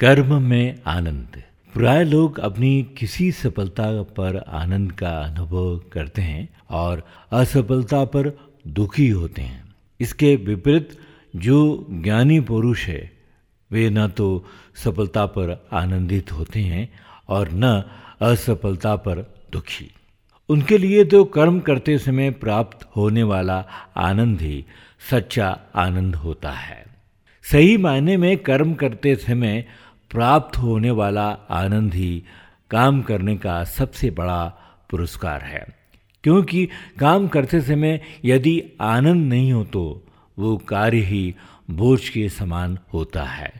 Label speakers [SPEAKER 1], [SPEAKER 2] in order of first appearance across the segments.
[SPEAKER 1] कर्म में आनंद। प्राय लोग अपनी किसी सफलता पर आनंद का अनुभव करते हैं और असफलता पर दुखी होते हैं। इसके विपरीत जो ज्ञानी पुरुष है, वे न तो सफलता पर आनंदित होते हैं और न असफलता पर दुखी। उनके लिए तो कर्म करते समय प्राप्त होने वाला आनंद ही सच्चा आनंद होता है। सही मायने में कर्म करते समय प्राप्त होने वाला आनंद ही काम करने का सबसे बड़ा पुरस्कार है। क्योंकि काम करते समय यदि आनंद नहीं हो तो वो कार्य ही बोझ के समान होता है।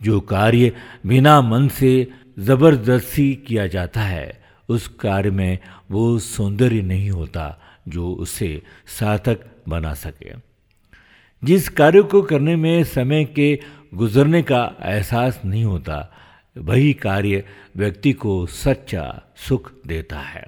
[SPEAKER 1] जो कार्य बिना मन से ज़बरदस्ती किया जाता है, उस कार्य में वो सौंदर्य नहीं होता जो उसे सार्थक बना सके। जिस कार्य को करने में समय के गुजरने का एहसास नहीं होता, वही कार्य व्यक्ति को सच्चा सुख देता है।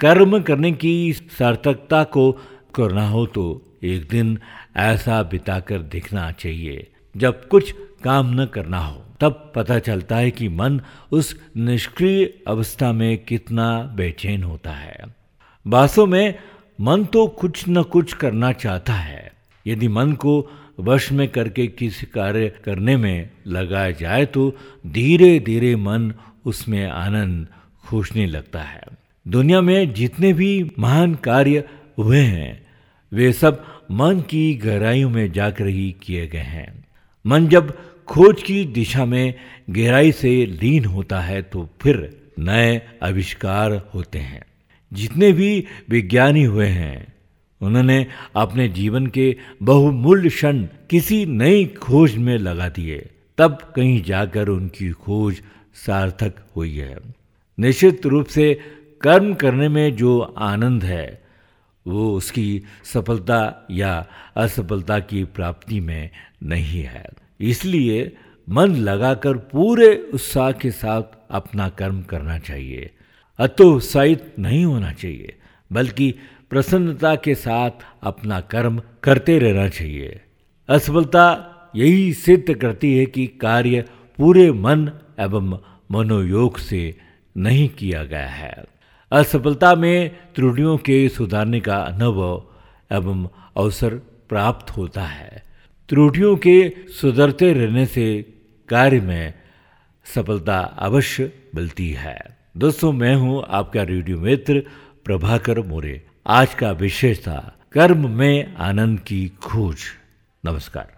[SPEAKER 1] कर्म करने की सार्थकता को करना हो तो एक दिन ऐसा बिताकर देखना चाहिए। जब कुछ काम न करना हो, तब पता चलता है कि मन उस निष्क्रिय अवस्था में कितना बेचैन होता है। वास्तव में मन तो कुछ न कुछ करना चाहता है यदि मन को वश में करके किसी कार्य करने में लगाया जाए तो धीरे धीरे मन उसमें आनंद, खोजने लगता है। दुनिया में जितने भी महान कार्य हुए हैं, वे सब मन की गहराइयों में जाकर ही किए गए हैं। मन जब खोज की दिशा में गहराई से लीन होता है तो फिर नए आविष्कार होते हैं। जितने भी विज्ञानी हुए हैं उन्होंने अपने जीवन के बहुमूल्य क्षण किसी नई खोज में लगा दिए। तब कहीं जाकर उनकी खोज सार्थक हुई है। निश्चित रूप से कर्म करने में जो आनंद है, वो उसकी सफलता या असफलता की प्राप्ति में नहीं है। इसलिए मन लगाकर पूरे उत्साह के साथ अपना कर्म करना चाहिए। अतोत्साहित नहीं होना चाहिए, बल्कि प्रसन्नता के साथ अपना कर्म करते रहना चाहिए। असफलता यही सिद्ध करती है कि कार्य पूरे मन एवं मनोयोग से नहीं किया गया है। असफलता में त्रुटियों के सुधारने का अनुभव एवं अवसर प्राप्त होता है। त्रुटियों के सुधरते रहने से कार्य में सफलता अवश्य मिलती है। दोस्तों, मैं हूँ आपका रेडियो मित्र प्रभाकर मोरे। आज का विषय था कर्म में आनंद की खोज। नमस्कार।